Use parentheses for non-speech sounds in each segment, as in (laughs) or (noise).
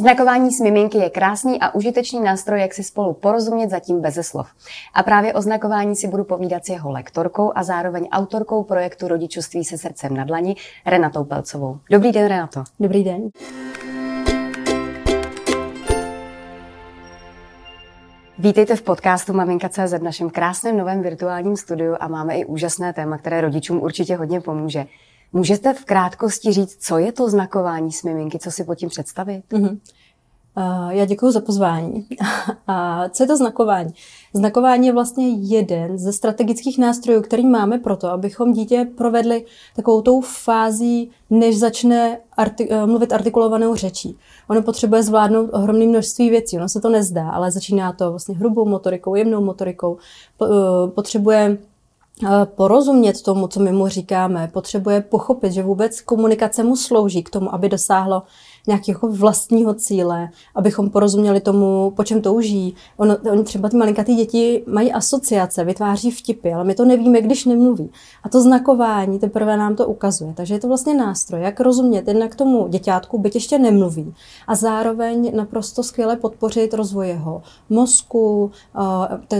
Znakování s miminky je krásný a užitečný nástroj, jak si spolu porozumět zatím beze slov. A právě o znakování si budu povídat s jeho lektorkou a zároveň autorkou projektu Rodičovství se srdcem na dlani, Renatou Pelcovou. Dobrý den, Renato. Dobrý den. Vítejte v podcastu Maminka.cz v našem krásném novém virtuálním studiu a máme i úžasné téma, které rodičům určitě hodně pomůže. Můžete v krátkosti říct, co je to znakování s miminky, co si pod tím představit? Mm-hmm. Já děkuji za pozvání. (laughs) A co je to znakování? Znakování je vlastně jeden ze strategických nástrojů, který máme pro to, abychom dítě provedli takovou tou fází, než začne arti- eh, mluvit artikulovanou řečí. Ono potřebuje zvládnout ohromné množství věcí, ono se to nezdá, ale začíná to vlastně hrubou motorikou, jemnou motorikou. Eh, potřebuje porozumět tomu, co my mu říkáme, potřebuje pochopit, že vůbec komunikace mu slouží k tomu, aby dosáhlo nějakého vlastního cíle, abychom porozuměli tomu, po čem touží. Ono, oni třeba ty malinkatý děti mají asociace, vytváří vtipy, ale my to nevíme, když nemluví. A to znakování teprve nám to ukazuje. Takže je to vlastně nástroj, jak rozumět jednak tomu děťátku, byť ještě nemluví, a zároveň naprosto skvěle podpořit rozvoj jeho mozku,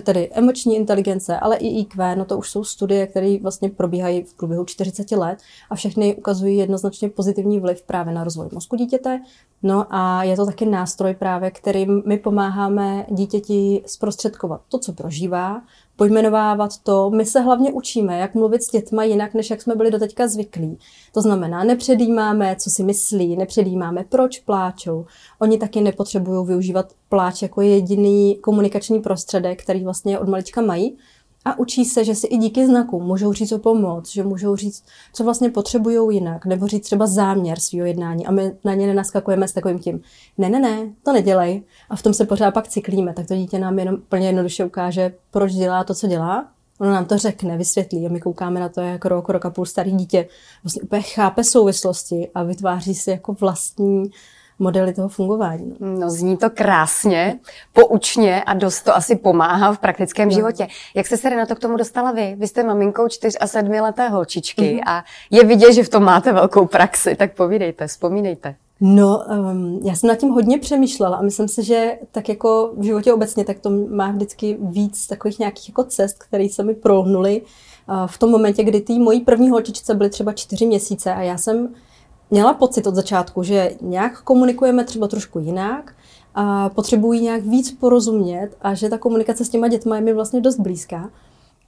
tedy emoční inteligence, ale i IQ, no to už jsou studie, které vlastně probíhají v průběhu 40 let a všechny ukazují jednoznačně pozitivní vliv právě na rozvoj mozku dítěte. No a je to taky nástroj právě, kterým my pomáháme dítěti zprostředkovat to, co prožívá, pojmenovávat to. My se hlavně učíme, jak mluvit s dětma jinak, než jak jsme byli doteďka zvyklí. To znamená, nepředjímáme, co si myslí, nepředjímáme, proč pláčou. Oni taky nepotřebují využívat pláč jako jediný komunikační prostředek, který vlastně od malička mají, a učí se, že si i díky znakům můžou říct o pomoc, že můžou říct, co vlastně potřebují jinak, nebo říct třeba záměr svého jednání a my na ně nenaskakujeme s takovým tím, ne, ne, ne, to nedělej. A v tom se pořád pak cyklíme, tak to dítě nám jenom plně jednoduše ukáže, proč dělá to, co dělá. Ono nám to řekne, vysvětlí a my koukáme na to, jak rok, rok a půl starý dítě vlastně úplně chápe souvislosti a vytváří si jako vlastní modely toho fungování. No. no zní to krásně, poučně a dost to asi pomáhá v praktickém no. životě. Jak jste se na to k tomu dostala vy? Vy jste maminkou čtyř a sedmileté holčičky mm-hmm. a je vidět, že v tom máte velkou praxi, tak povídejte, vzpomínejte. No, um, já jsem nad tím hodně přemýšlela a myslím si, že tak jako v životě obecně, tak to má vždycky víc takových nějakých jako cest, které se mi prohnuly uh, v tom momentě, kdy ty mojí první holčičce byly třeba čtyři měsíce a já jsem měla pocit od začátku, že nějak komunikujeme třeba trošku jinak, a potřebují nějak víc porozumět a že ta komunikace s těma dětma je mi vlastně dost blízká.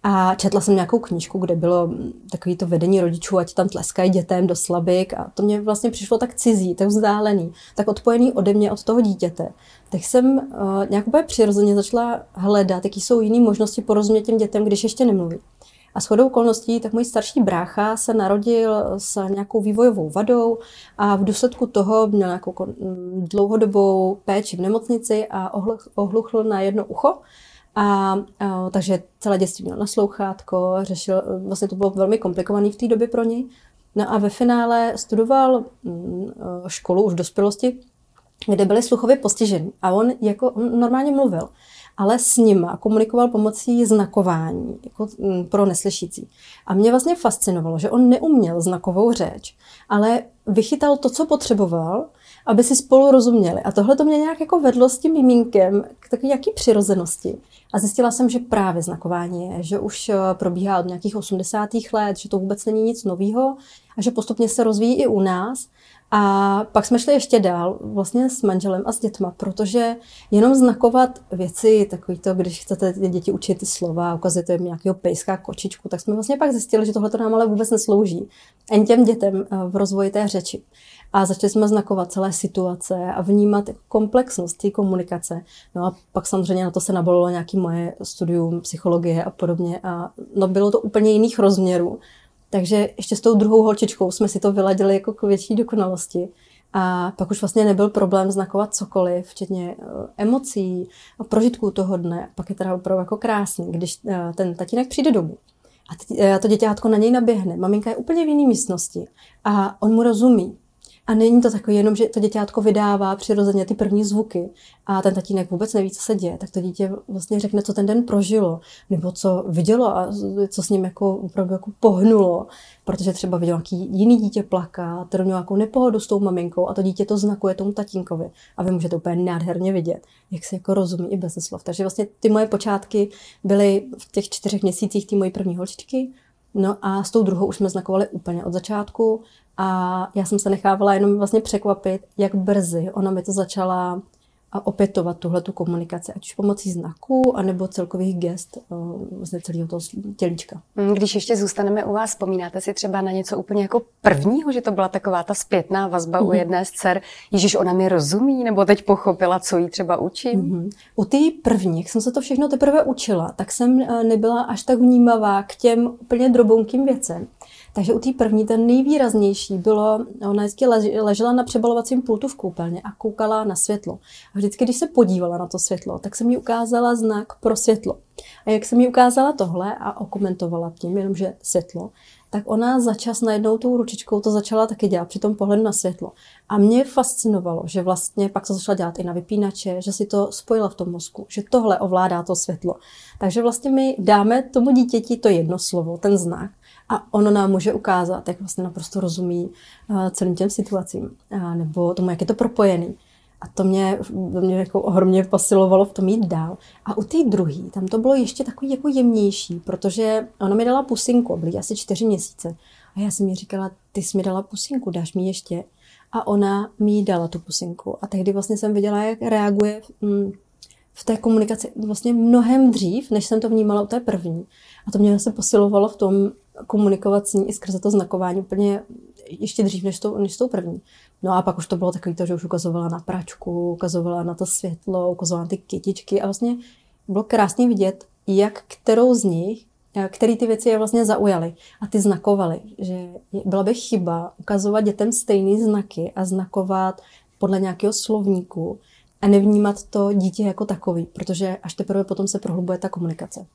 A četla jsem nějakou knížku, kde bylo takový to vedení rodičů, ať tam tleskají dětem do slabik a to mě vlastně přišlo tak cizí, tak vzdálený, tak odpojený ode mě, od toho dítěte. Tak jsem uh, nějak úplně přirozeně začala hledat, jaký jsou jiné možnosti porozumět těm dětem, když ještě nemluví. A shodou okolností, tak můj starší brácha se narodil s nějakou vývojovou vadou a v důsledku toho měl nějakou dlouhodobou péči v nemocnici a ohluchl na jedno ucho. A, a takže celé dětství měl naslouchátko, řešil, vlastně to bylo velmi komplikované v té době pro něj. No a ve finále studoval mm, školu už dospělosti, kde byli sluchově postiženi. A on jako on normálně mluvil ale s nima komunikoval pomocí znakování jako mm, pro neslyšící. A mě vlastně fascinovalo, že on neuměl znakovou řeč, ale vychytal to, co potřeboval, aby si spolu rozuměli. A tohle to mě nějak jako vedlo s tím mimínkem k takové jaký přirozenosti. A zjistila jsem, že právě znakování je, že už eh, probíhá od nějakých 80. let, že to vůbec není nic nového a že postupně se rozvíjí i u nás a pak jsme šli ještě dál, vlastně s manželem a s dětma, protože jenom znakovat věci, takový to, když chcete děti učit ty slova, ukazujete jim nějakého pejska, kočičku, tak jsme vlastně pak zjistili, že tohle nám ale vůbec neslouží. Ani těm dětem eh, v rozvoji té řeči. A začali jsme znakovat celé situace a vnímat komplexnost té komunikace. No a pak samozřejmě na to se nabolilo nějaké moje studium psychologie a podobně. A no bylo to úplně jiných rozměrů. Takže ještě s tou druhou holčičkou jsme si to vyladili jako k větší dokonalosti. A pak už vlastně nebyl problém znakovat cokoliv, včetně eh, emocí a prožitků toho dne. Pak je teda opravdu jako krásný, když eh, ten tatínek přijde domů a eh, to děťátko na něj naběhne. Maminka je úplně v jiné místnosti a on mu rozumí. A není to takové jenom, že to děťátko vydává přirozeně ty první zvuky a ten tatínek vůbec neví, co se děje, tak to dítě vlastně řekne, co ten den prožilo, nebo co vidělo a co s ním jako opravdu jako pohnulo, protože třeba viděl nějaký jiný dítě plaká, to měl nějakou nepohodu s tou maminkou a to dítě to znakuje tomu tatínkovi a vy můžete úplně nádherně vidět, jak se jako rozumí i bez slov. Takže vlastně ty moje počátky byly v těch čtyřech měsících té mojí první holčičky, No a s tou druhou už jsme znakovali úplně od začátku a já jsem se nechávala jenom vlastně překvapit, jak brzy ona mi to začala a opětovat tuhle tu komunikaci, ať už pomocí znaků, anebo celkových gest eh, vlastně celého toho tělíčka. Mm, když ještě zůstaneme u vás, vzpomínáte si třeba na něco úplně jako prvního, že to byla taková ta zpětná vazba mm-hmm. u mhm. jedné z dcer, Ježíš, ona mi rozumí, nebo teď pochopila, co jí třeba učím? Mm-hmm. U té první, jak jsem se to všechno teprve učila, tak jsem eh, nebyla až tak vnímavá k těm úplně drobounkým věcem. Takže u té první, ten nejvýraznější bylo, ona vždycky ležela na přebalovacím pultu v koupelně a koukala na světlo. A vždycky, když se podívala na to světlo, tak jsem jí ukázala znak pro světlo. A jak jsem jí ukázala tohle a okomentovala tím, jenomže světlo, tak ona začas najednou tou ručičkou to začala taky dělat při tom pohledu na světlo. A mě fascinovalo, že vlastně pak to začala dělat i na vypínače, že si to spojila v tom mozku, že tohle ovládá to světlo. Takže vlastně my dáme tomu dítěti to jedno slovo, ten znak, a ono nám může ukázat, jak vlastně naprosto rozumí uh, celým těm situacím, uh, nebo tomu, jak je to propojený. A to mě, to mě jako ohromně posilovalo v tom jít dál. A u té druhé, tam to bylo ještě takový jako jemnější, protože ona mi dala pusinku, byly asi čtyři měsíce. A já jsem jí říkala, ty jsi mi dala pusinku, dáš mi ještě? A ona mi dala tu pusinku. A tehdy vlastně jsem viděla, jak reaguje mm, v té komunikaci vlastně mnohem dřív, než jsem to vnímala u té první. A to mě se posilovalo v tom komunikovat s ní i skrze to znakování úplně ještě dřív než, to, než tou první. No a pak už to bylo takový to, že už ukazovala na pračku, ukazovala na to světlo, ukazovala na ty kytičky a vlastně bylo krásně vidět, jak kterou z nich, který ty věci je vlastně zaujaly a ty znakovaly. Že byla by chyba ukazovat dětem stejné znaky a znakovat podle nějakého slovníku, a nevnímat to dítě jako takový, protože až teprve potom se prohlubuje ta komunikace.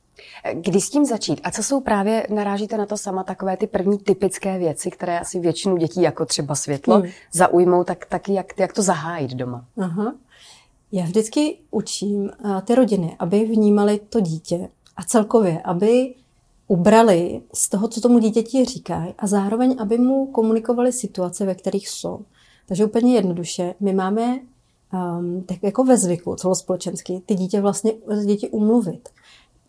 Kdy s tím začít? A co jsou právě, narážíte na to sama, takové ty první typické věci, které asi většinu dětí, jako třeba světlo, hmm. zaujmou, tak, tak jak, jak to zahájit doma? Aha. Já vždycky učím eh, ty rodiny, aby vnímali to dítě a celkově, aby ubrali z toho, co tomu dítěti říkají a zároveň, aby mu komunikovali situace, ve kterých jsou. Takže úplně jednoduše, my máme um, tak jako ve zvyku celospolečensky ty dítě vlastně děti umluvit.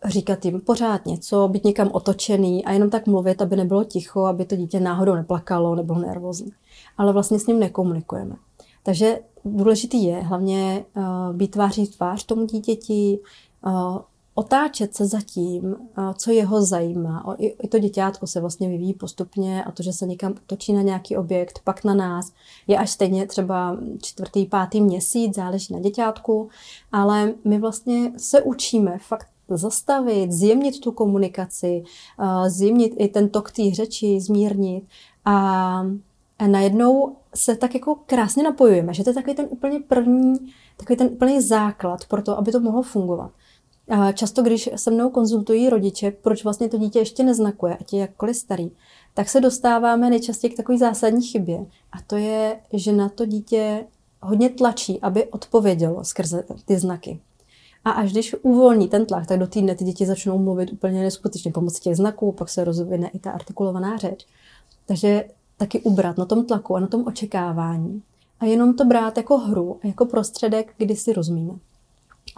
Říkat jim pořád něco, být někam otočený a jenom tak mluvit, aby nebylo ticho, aby to dítě náhodou neplakalo, nebylo nervózní. Ale vlastně s ním nekomunikujeme. Takže důležitý je hlavně uh, být tváří tvář tomu dítěti, uh, otáčet se za tím, co jeho zajímá. I to děťátko se vlastně vyvíjí postupně a to, že se někam točí na nějaký objekt, pak na nás, je až stejně třeba čtvrtý, pátý měsíc, záleží na děťátku, ale my vlastně se učíme fakt zastavit, zjemnit tu komunikaci, zjemnit i ten tok té řeči, zmírnit a, a najednou se tak jako krásně napojujeme, že to je takový ten úplně první, takový ten úplný základ pro to, aby to mohlo fungovat. Často, když se mnou konzultují rodiče, proč vlastně to dítě ještě neznakuje, ať je jakkoliv starý, tak se dostáváme nejčastěji k takové zásadní chybě. A to je, že na to dítě hodně tlačí, aby odpovědělo skrze ty znaky. A až když uvolní ten tlak, tak do týdne ty děti začnou mluvit úplně neskutečně pomocí těch znaků, pak se rozvine i ta artikulovaná řeč. Takže taky ubrat na tom tlaku a na tom očekávání. A jenom to brát jako hru, jako prostředek, kdy si rozumíme.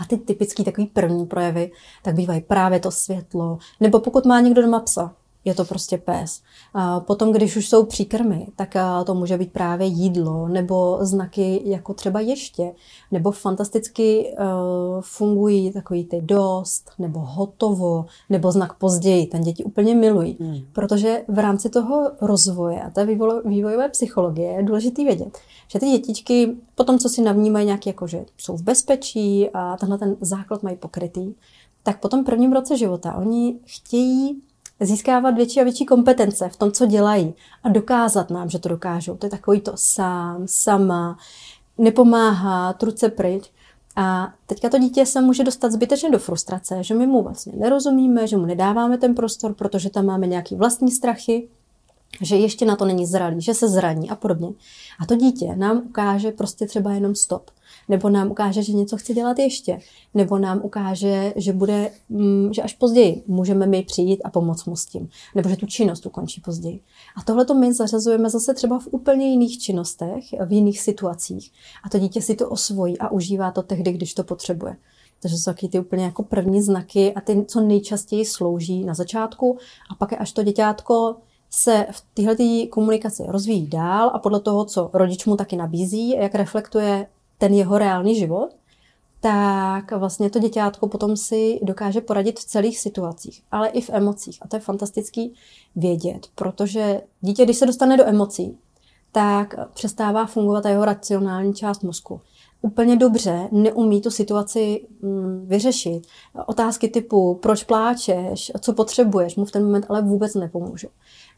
A ty typické takový první projevy, tak bývají právě to světlo, nebo pokud má někdo doma psa, je to prostě pes. A potom, když už jsou příkrmy, tak to může být právě jídlo nebo znaky jako třeba ještě. Nebo fantasticky uh, fungují takový ty dost, nebo hotovo, nebo znak později. Ten děti úplně milují. Hmm. Protože v rámci toho rozvoje a té vývojové psychologie je důležité vědět, že ty dětičky potom, co si navnímají nějak jako, že jsou v bezpečí a tenhle ten základ mají pokrytý, tak po tom prvním roce života oni chtějí získávat větší a větší kompetence v tom, co dělají a dokázat nám, že to dokážou. To je takový to sám, sama, nepomáhá, truce pryč. A teďka to dítě se může dostat zbytečně do frustrace, že my mu vlastně nerozumíme, že mu nedáváme ten prostor, protože tam máme nějaký vlastní strachy že ještě na to není zralý, že se zraní a podobně. A to dítě nám ukáže prostě třeba jenom stop. Nebo nám ukáže, že něco chce dělat ještě. Nebo nám ukáže, že bude, mm, že až později můžeme my přijít a pomoct mu s tím. Nebo že tu činnost ukončí později. A tohle to my zařazujeme zase třeba v úplně jiných činnostech, v jiných situacích. A to dítě si to osvojí a užívá to tehdy, když to potřebuje. Takže jsou taky ty úplně jako první znaky a ty, co nejčastěji slouží na začátku a pak je až to děťátko se v téhle komunikaci rozvíjí dál a podle toho, co rodič mu taky nabízí, jak reflektuje ten jeho reálný život, tak vlastně to děťátko potom si dokáže poradit v celých situacích, ale i v emocích. A to je fantastický vědět, protože dítě, když se dostane do emocí, tak přestává fungovat jeho racionální část mozku. Úplně dobře neumí tu situaci mm, vyřešit. Otázky typu, proč pláčeš, co potřebuješ, mu v ten moment ale vůbec nepomůžou.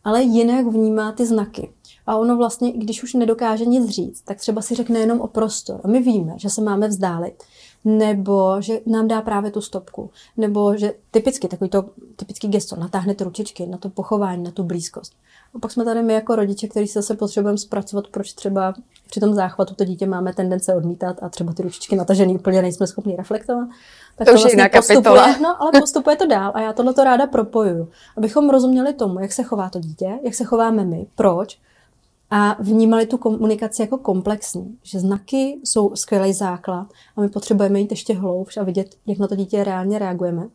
Ale jinak vnímá ty znaky. A ono vlastně, když už nedokáže nic říct, tak třeba si řekne jenom o prostor. A my víme, že se máme vzdálit. Nebo že nám dá právě tu stopku. Nebo že typicky, takový to typický gesto, natáhnete ručičky na to pochování, na tu blízkost. A pak jsme tady my jako rodiče, kteří se zase potřebujeme zpracovat, proč třeba při tom záchvatu to dítě máme tendence odmítat a třeba ty ručičky natažený úplně nejsme schopni reflektovat. Tak to, to už vlastně postupuje, kapitola. No, ale postupuje to dál a já tohle to ráda propojuju. Abychom rozuměli tomu, jak se chová to dítě, jak se chováme my, proč, a vnímali tu komunikaci jako komplexní, že znaky jsou skvělý základ a my potřebujeme jít ještě hloubš a vidět, jak na to dítě reálně reagujeme.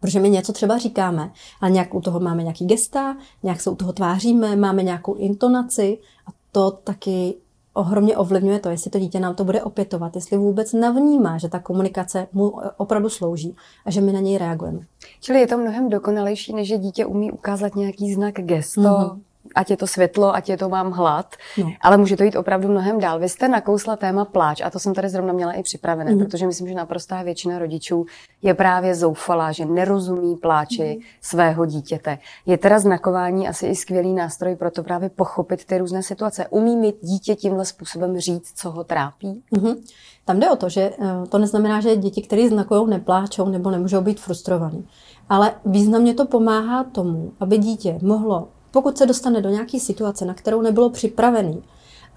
Protože my něco třeba říkáme, ale nějak u toho máme nějaký gesta, nějak se u toho tváříme, máme nějakou intonaci a to taky ohromně ovlivňuje to, jestli to dítě nám to bude opětovat, jestli vůbec navnímá, že ta komunikace mu opravdu slouží a že my na něj reagujeme. Čili je to mnohem dokonalejší, než že dítě umí ukázat nějaký znak gesto, mm-hmm ať je to světlo, ať je to mám hlad, no. ale může to jít opravdu mnohem dál. Vy jste nakousla téma pláč a to jsem tady zrovna měla i připravené, mm. protože myslím, že naprostá většina rodičů je právě zoufalá, že nerozumí pláči mm. svého dítěte. Je teda znakování asi i skvělý nástroj pro to právě pochopit ty různé situace. Umí mi dítě tímhle způsobem říct, co ho trápí? Mm-hmm. Tam jde o to, že eh, to neznamená, že děti, které znakují, nepláčou nebo nemůžou být frustrovaný. Ale významně to pomáhá tomu, aby dítě mohlo pokud se dostane do nějaké situace, na kterou nebylo připravený,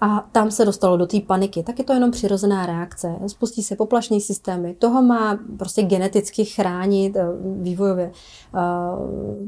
a tam se dostalo do té paniky, tak je to jenom přirozená reakce. Spustí se poplašní systémy. Toho má prostě geneticky chránit eh, vývojově. Eh,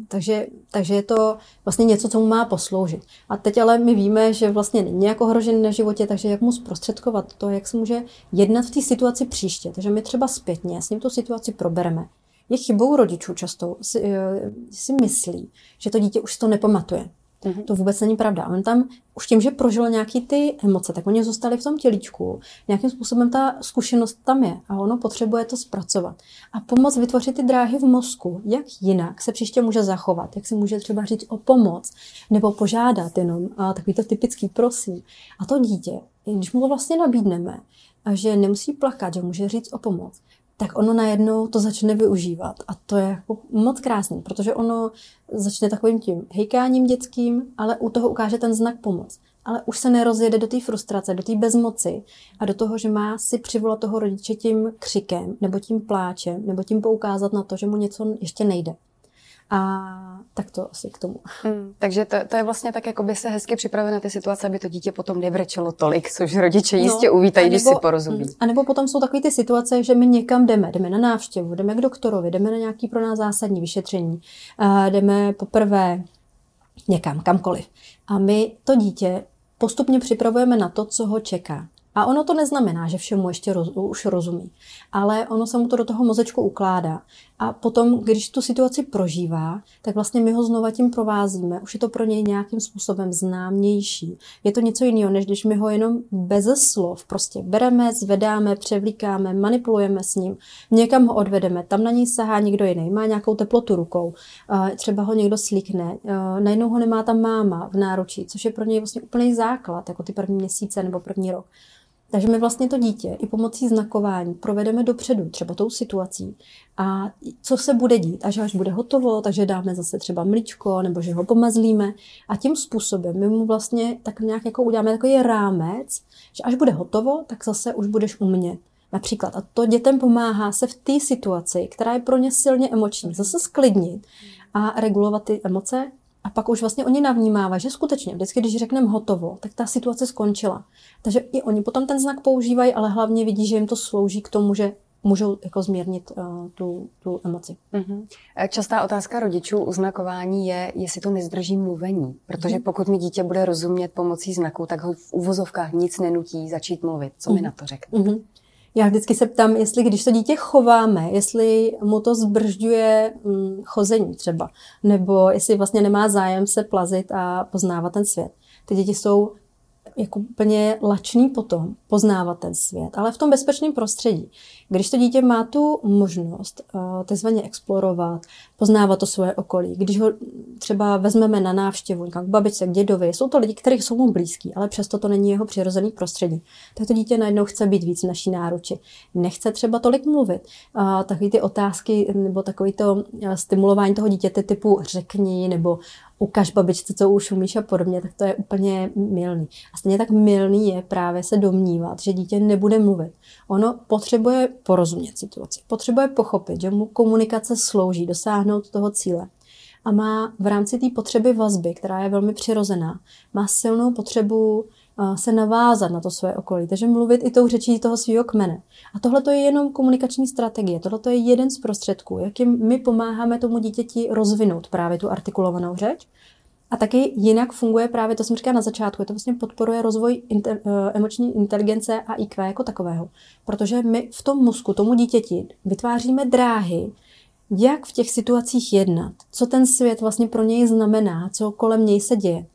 takže, takže je to vlastně něco, co mu má posloužit. A teď ale my víme, že vlastně není jako ohrožený na životě, takže jak mu zprostředkovat to, jak se může jednat v té situaci příště. Takže my třeba zpětně s ním tu situaci probereme je chybou rodičů často si, eh, si myslí, že to dítě už to nepamatuje. Mm-hmm. To vůbec není pravda. On tam už tím, že prožil nějaký ty emoce, tak oni zůstali v tom tělíčku. Nějakým způsobem ta zkušenost tam je a ono potřebuje to zpracovat. A pomoct vytvořit ty dráhy v mozku, jak jinak se příště může zachovat, jak si může třeba říct o pomoc nebo požádat jenom a takový to typický prosím. A to dítě, když mu vlastně nabídneme, že nemusí plakat, že může říct o pomoc, tak ono najednou to začne využívat. A to je jako moc krásný, protože ono začne takovým tím hejkáním dětským, ale u toho ukáže ten znak pomoc. Ale už se nerozjede do té frustrace, do té bezmoci a do toho, že má si přivolat toho rodiče tím křikem, nebo tím pláčem, nebo tím poukázat na to, že mu něco ještě nejde. A tak to asi k tomu. Hmm, takže to, to je vlastně tak, jako by se hezky připravit na ty situace, aby to dítě potom nevrečelo tolik, což rodiče no, jistě uvítají, nebo, když si porozumí. Hmm, a nebo potom jsou takové ty situace, že my někam jdeme, jdeme na návštěvu, jdeme k doktorovi, jdeme na nějaký pro nás zásadní vyšetření, a jdeme poprvé někam, kamkoliv. A my to dítě postupně připravujeme na to, co ho čeká. A ono to neznamená, že všemu ještě roz, už rozumí, ale ono se mu to do toho mozečku ukládá. A potom, když tu situaci prožívá, tak vlastně my ho znova tím provázíme. Už je to pro něj nějakým způsobem známější. Je to něco jiného, než když my ho jenom bez slov prostě bereme, zvedáme, převlíkáme, manipulujeme s ním, někam ho odvedeme, tam na něj sahá někdo jiný, má nějakou teplotu rukou, třeba ho někdo slíkne, najednou ho nemá ta máma v náručí, což je pro něj vlastně úplný základ, jako ty první měsíce nebo první rok. Takže my vlastně to dítě i pomocí znakování provedeme dopředu, třeba tou situací. A co se bude dít, až až bude hotovo, takže dáme zase třeba mlíčko, nebo že ho pomazlíme. A tím způsobem my mu vlastně tak nějak jako uděláme takový rámec, že až bude hotovo, tak zase už budeš u mě. Například. A to dětem pomáhá se v té situaci, která je pro ně silně emoční, zase sklidnit a regulovat ty emoce a pak už vlastně oni navnímávají, že skutečně vždycky, když řekneme hotovo, tak ta situace skončila. Takže i oni potom ten znak používají, ale hlavně vidí, že jim to slouží k tomu, že můžou jako zmírnit uh, tu, tu emoci. Mm-hmm. Častá otázka rodičů u znakování je, jestli to nezdrží mluvení. Protože mm-hmm. pokud mi dítě bude rozumět pomocí znaku, tak ho v uvozovkách nic nenutí začít mluvit. Co mm-hmm. mi mhm. na to řekne? Mm-hmm. Já vždycky se ptám, jestli když to dítě chováme, jestli mu to zbržďuje hm, chození třeba, nebo jestli vlastně nemá zájem se plazit a poznávat ten svět. Ty děti jsou jako úplně lačný potom poznávat ten svět, ale v tom bezpečném prostředí. Když to dítě má tu možnost uh, takzvaně explorovat, poznávat to svoje okolí, když ho třeba vezmeme na návštěvu k babičce, k dědovi, jsou to lidi, kteří jsou mu blízký, ale přesto to není jeho přirozený prostředí, tak to dítě najednou chce být víc v naší náruči. Nechce třeba tolik mluvit. Uh, takový ty otázky nebo takový to uh, stimulování toho dítěte typu řekni nebo ukaž babičce, co už umíš a podobně, tak to je úplně milný. A stejně tak milný je právě se domnívat, že dítě nebude mluvit. Ono potřebuje porozumět situaci, potřebuje pochopit, že mu komunikace slouží dosáhnout toho cíle. A má v rámci té potřeby vazby, která je velmi přirozená, má silnou potřebu se navázat na to své okolí, takže mluvit i tou řečí toho svého kmene. A tohle to je jenom komunikační strategie, tohle to je jeden z prostředků, jakým my pomáháme tomu dítěti rozvinout právě tu artikulovanou řeč. A taky jinak funguje právě, to jsem říkala na začátku, je to vlastně podporuje rozvoj inter, eh, emoční inteligence a IQ jako takového. Protože my v tom mozku tomu dítěti vytváříme dráhy, jak v těch situacích jednat, co ten svět vlastně pro něj znamená, co kolem něj se děje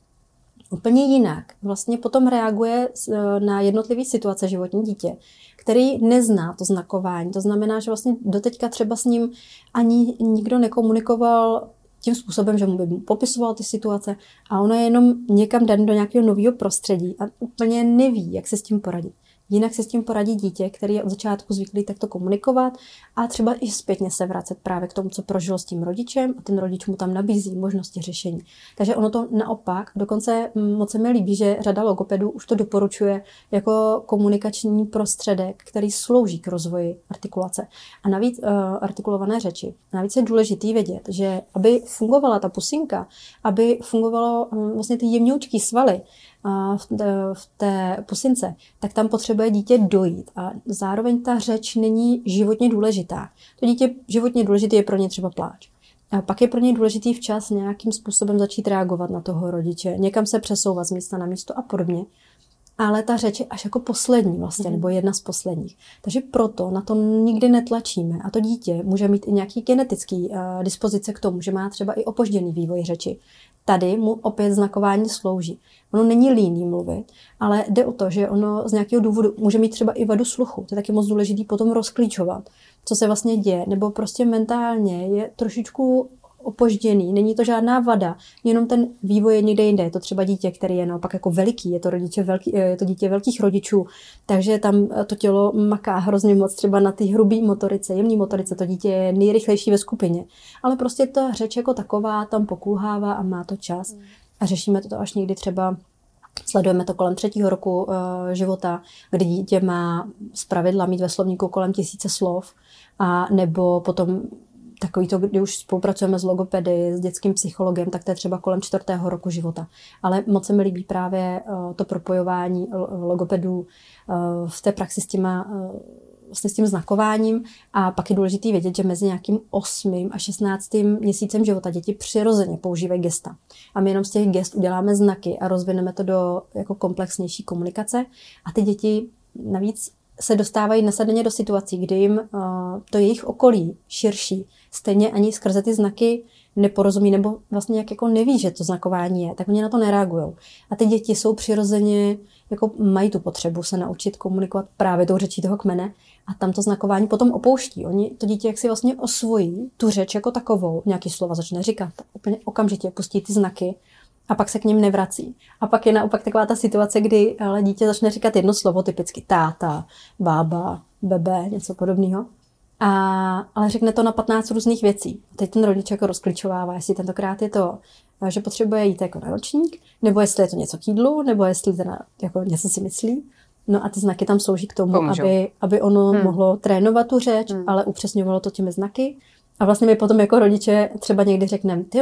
úplně jinak vlastně potom reaguje e, na jednotlivé situace životní dítě, který nezná to znakování. To znamená, že vlastně doteďka třeba s ním ani nikdo nekomunikoval tím způsobem, že mu by popisoval ty situace a ono je jenom někam dan do nějakého nového prostředí a úplně neví, jak se s tím poradit. Jinak se s tím poradí dítě, který je od začátku zvyklý takto komunikovat a třeba i zpětně se vracet právě k tomu, co prožilo s tím rodičem a ten rodič mu tam nabízí možnosti řešení. Takže ono to naopak, dokonce moc se mi líbí, že řada logopedů už to doporučuje jako komunikační prostředek, který slouží k rozvoji artikulace. A navíc uh, artikulované řeči. Navíc je důležitý vědět, že aby fungovala ta pusinka, aby fungovalo um, vlastně ty jemňoučký svaly, v té pusince, tak tam potřebuje dítě dojít. A zároveň ta řeč není životně důležitá. To dítě životně důležité je pro ně třeba pláč. A pak je pro ně důležitý včas nějakým způsobem začít reagovat na toho rodiče, někam se přesouvat z místa na místo a podobně. Ale ta řeč je až jako poslední vlastně, mhm. nebo jedna z posledních. Takže proto na to nikdy netlačíme. A to dítě může mít i nějaký genetický uh, dispozice k tomu, že má třeba i opožděný vývoj řeči. Tady mu opět znakování slouží. Ono není líný mluvit, ale jde o to, že ono z nějakého důvodu může mít třeba i vadu sluchu. To je taky moc důležité potom rozklíčovat, co se vlastně děje. Nebo prostě mentálně je trošičku opožděný, není to žádná vada, jenom ten vývoj je někde jinde. Je to třeba dítě, který je naopak jako veliký, je to, rodiče velký, je to dítě velkých rodičů, takže tam to tělo maká hrozně moc třeba na té hrubé motorice, jemné motorice, to dítě je nejrychlejší ve skupině. Ale prostě ta řeč jako taková tam pokulhává a má to čas. A řešíme to až někdy třeba Sledujeme to kolem třetího roku uh, života, kdy dítě má z pravidla mít ve slovníku kolem tisíce slov, a nebo potom takový to, kdy už spolupracujeme s logopedy, s dětským psychologem, tak to je třeba kolem čtvrtého roku života. Ale moc se mi líbí právě uh, to propojování logopedů uh, v té praxi s těma vlastně s tím znakováním a pak je důležité vědět, že mezi nějakým 8. a 16. měsícem života děti přirozeně používají gesta. A my jenom z těch gest uděláme znaky a rozvineme to do jako komplexnější komunikace a ty děti navíc se dostávají nesadeně do situací, kdy jim to jejich okolí širší stejně ani skrze ty znaky neporozumí nebo vlastně jak jako neví, že to znakování je, tak oni na to nereagují. A ty děti jsou přirozeně, jako mají tu potřebu se naučit komunikovat právě tou řečí toho kmene a tam to znakování potom opouští. Oni to dítě jak si vlastně osvojí tu řeč jako takovou, nějaký slova začne říkat, úplně okamžitě pustí ty znaky a pak se k ním nevrací. A pak je naopak taková ta situace, kdy ale dítě začne říkat jedno slovo, typicky táta, bába, bebe, něco podobného. A, ale řekne to na 15 různých věcí. Teď ten rodič jako rozklíčovává, jestli tentokrát je to, že potřebuje jít jako na ročník, nebo jestli je to něco k jídlu, nebo jestli teda jako něco si myslí. No a ty znaky tam slouží k tomu, aby, aby ono hmm. mohlo trénovat tu řeč, hmm. ale upřesňovalo to těmi znaky. A vlastně my potom jako rodiče třeba někdy řekneme, ty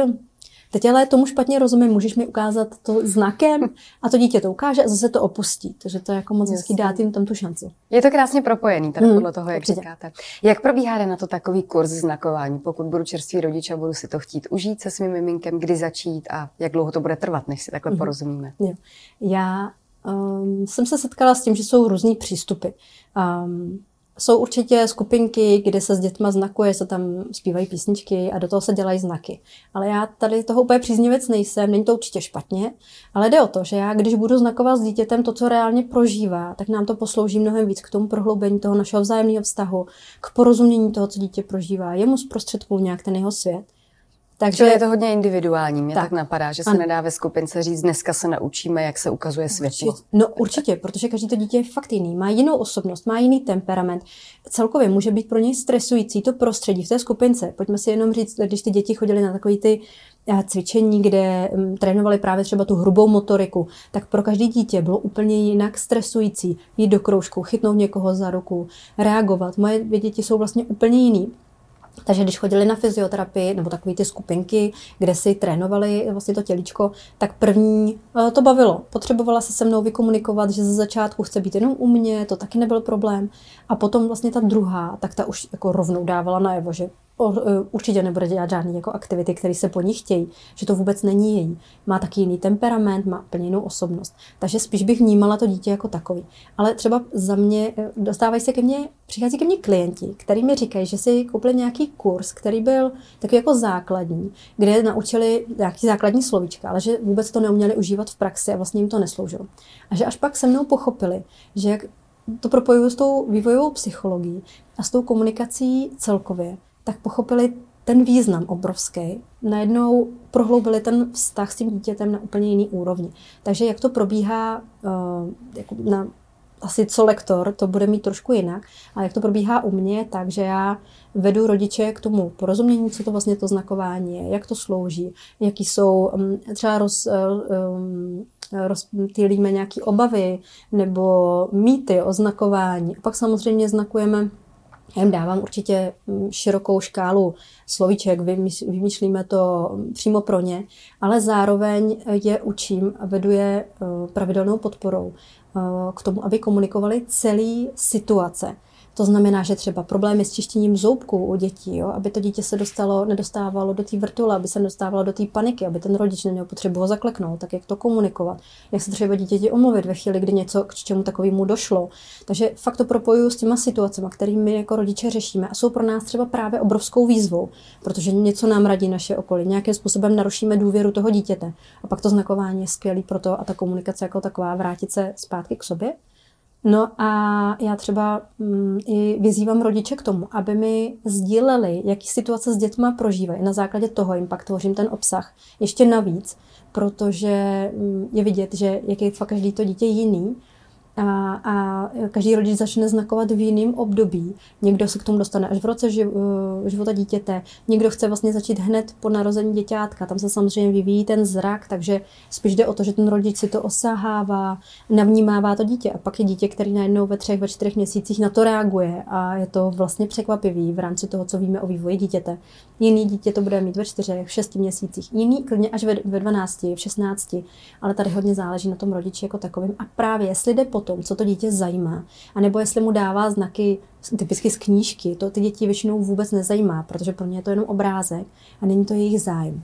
Teď ale tomu špatně rozumím, můžeš mi ukázat to znakem a to dítě to ukáže a zase to opustí. Takže to je jako moc hezký dát jim tam tu šanci. Je to krásně propojený, teda hmm, podle toho, jak určitě. říkáte. Jak probíhá na to takový kurz znakování? Pokud budu čerstvý rodič a budu si to chtít užít se svým miminkem, kdy začít a jak dlouho to bude trvat, než si takhle hmm. porozumíme? Jo. Já um, jsem se setkala s tím, že jsou různý přístupy. Um, jsou určitě skupinky, kde se s dětma znakuje, se tam zpívají písničky a do toho se dělají znaky. Ale já tady toho úplně příznivec nejsem, není to určitě špatně, ale jde o to, že já, když budu znakovat s dítětem to, co reálně prožívá, tak nám to poslouží mnohem víc k tomu prohloubení toho našeho vzájemného vztahu, k porozumění toho, co dítě prožívá. Jemu zprostředkuju nějak ten jeho svět. Takže je to hodně individuální. Mě tak, tak napadá, že se ano. nedá ve skupince říct, dneska se naučíme, jak se ukazuje světlo. Určitě. No určitě, protože každý to dítě je fakt jiný, má jinou osobnost, má jiný temperament. Celkově může být pro něj stresující to prostředí v té skupince. Pojďme si jenom říct, když ty děti chodily na takový ty eh, cvičení, kde mm, trénovali právě třeba tu hrubou motoriku, tak pro každé dítě bylo úplně jinak stresující jít do kroužku, chytnout někoho za ruku, reagovat. Moje dvě děti jsou vlastně úplně jiný. Takže když chodili na fyzioterapii nebo takové ty skupinky, kde si trénovali vlastně to tělíčko, tak první eh, to bavilo. Potřebovala se se mnou vykomunikovat, že ze začátku chce být jenom u mě, to taky nebyl problém. A potom vlastně ta druhá, tak ta už jako rovnou dávala najevo, že určitě nebude dělat žádné jako aktivity, které se po ní chtějí, že to vůbec není její. Má taky jiný temperament, má úplně jinou osobnost. Takže spíš bych vnímala to dítě jako takový. Ale třeba za mě, e, dostávají se ke mně, přichází ke mně klienti, kteří mi říkají, že si koupili nějaký kurz, který byl takový jako základní, kde naučili nějaký základní slovíčka, ale že vůbec to neuměli užívat v praxi a vlastně jim to nesloužilo. A že až pak se mnou pochopili, že jak to propojuju s tou vývojovou psychologií a s tou komunikací celkově, tak pochopili ten význam obrovský. Najednou prohloubili ten vztah s tím dítětem na úplně jiný úrovni. Takže jak to probíhá uh, jako na asi co lektor, to bude mít trošku jinak, ale jak to probíhá u mě, takže já vedu rodiče k tomu porozumění, co to vlastně to znakování je, jak to slouží, jaký jsou, um, třeba roz, um, rozptýlíme nějaké obavy nebo mýty o znakování. A pak samozřejmě znakujeme já jim dávám určitě mm, širokou škálu slovíček, vymýšlíme to přímo pro ně, ale zároveň je učím a vedu je eh, pravidelnou podporou eh, k tomu, aby komunikovali celý situace. To znamená, že třeba problémy s čištěním zoubků u dětí, jo, aby to dítě se dostalo, nedostávalo do té vrtule, aby se nedostávalo do té paniky, aby ten rodič neměl potřebu ho zakleknout, tak jak to komunikovat, jak se třeba dítěti omluvit ve chvíli, kdy něco k čemu takovému došlo. Takže fakt to propojuju s těma situacemi, které my jako rodiče řešíme a jsou pro nás třeba právě obrovskou výzvou, protože něco nám radí naše okolí, nějakým způsobem narušíme důvěru toho dítěte. A pak to znakování je skvělý pro to a ta komunikace jako taková vrátit se zpátky k sobě. No a já třeba mm, i vyzývám rodiče k tomu, aby mi sdíleli, jaký situace s dětma prožívají. Na základě toho jim pak tvořím ten obsah ještě navíc, protože mm, je vidět, že jak je fakt každý to dítě jiný a, a každý rodič začne znakovat v jiném období. Někdo se k tomu dostane až v roce eh, života dítěte, někdo chce vlastně začít hned po narození děťátka. Tam se samozřejmě vyvíjí ten zrak, takže spíš jde o to, že ten rodič si to osahává, navnímává to dítě. A pak je dítě, který najednou ve třech, ve čtyřech měsících na to reaguje a je to vlastně překvapivý v rámci toho, co víme o vývoji dítěte. Jiný dítě to bude mít ve čtyřech, v šesti měsících, jiný klidně až ve, ve 12, v 16, ale tady hodně záleží na tom rodiči jako takovým. A právě jestli jde po tom, co to dítě zajímá, anebo jestli mu dává znaky typicky z knížky, to ty děti většinou vůbec nezajímá, protože pro ně je to jenom obrázek a není to jejich zájem.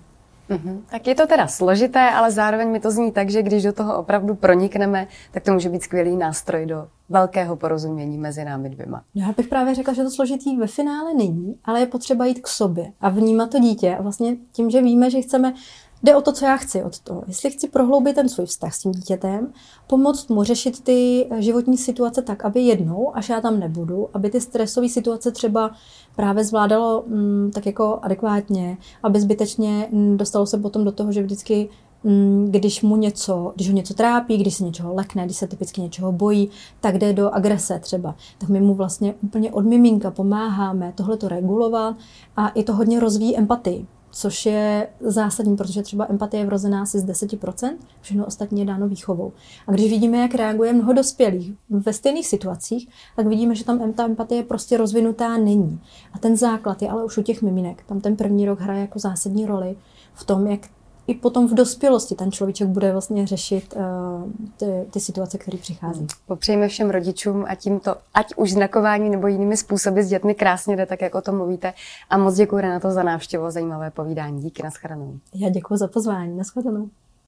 Mm-hmm. Tak je to teda složité, ale zároveň mi to zní tak, že když do toho opravdu pronikneme, tak to může být skvělý nástroj do velkého porozumění mezi námi dvěma. Já bych právě řekla, že to složitý ve finále není, ale je potřeba jít k sobě a vnímat to dítě. A vlastně tím, že víme, že chceme Jde o to, co já chci od toho. Jestli chci prohloubit ten svůj vztah s tím dítětem, pomoct mu řešit ty životní situace tak, aby jednou, až já tam nebudu, aby ty stresové situace třeba právě zvládalo mm, tak jako adekvátně, aby zbytečně mm, dostalo se potom do toho, že vždycky mm, když mu něco, když ho něco trápí, když se něčeho lekne, když se typicky něčeho bojí, tak jde do agrese třeba. Tak my mu vlastně úplně od miminka pomáháme tohle to regulovat a i to hodně rozvíjí empatii což je zásadní, protože třeba empatie je vrozená asi z 10%, všechno ostatní je dáno výchovou. A když vidíme, jak reaguje mnoho dospělých ve stejných situacích, tak vidíme, že tam ta empatie prostě rozvinutá není. A ten základ je ale už u těch miminek. Tam ten první rok hraje jako zásadní roli v tom, jak i potom v dospělosti ten človíček bude vlastně řešit uh, ty, ty situace, které přichází. Popřejme všem rodičům a tímto, ať už znakování nebo jinými způsoby s dětmi krásně jde, tak jak o tom mluvíte. A moc děkuji na to za návštěvu, zajímavé povídání. Díky, nashledanou. Já děkuji za pozvání, nashledanou.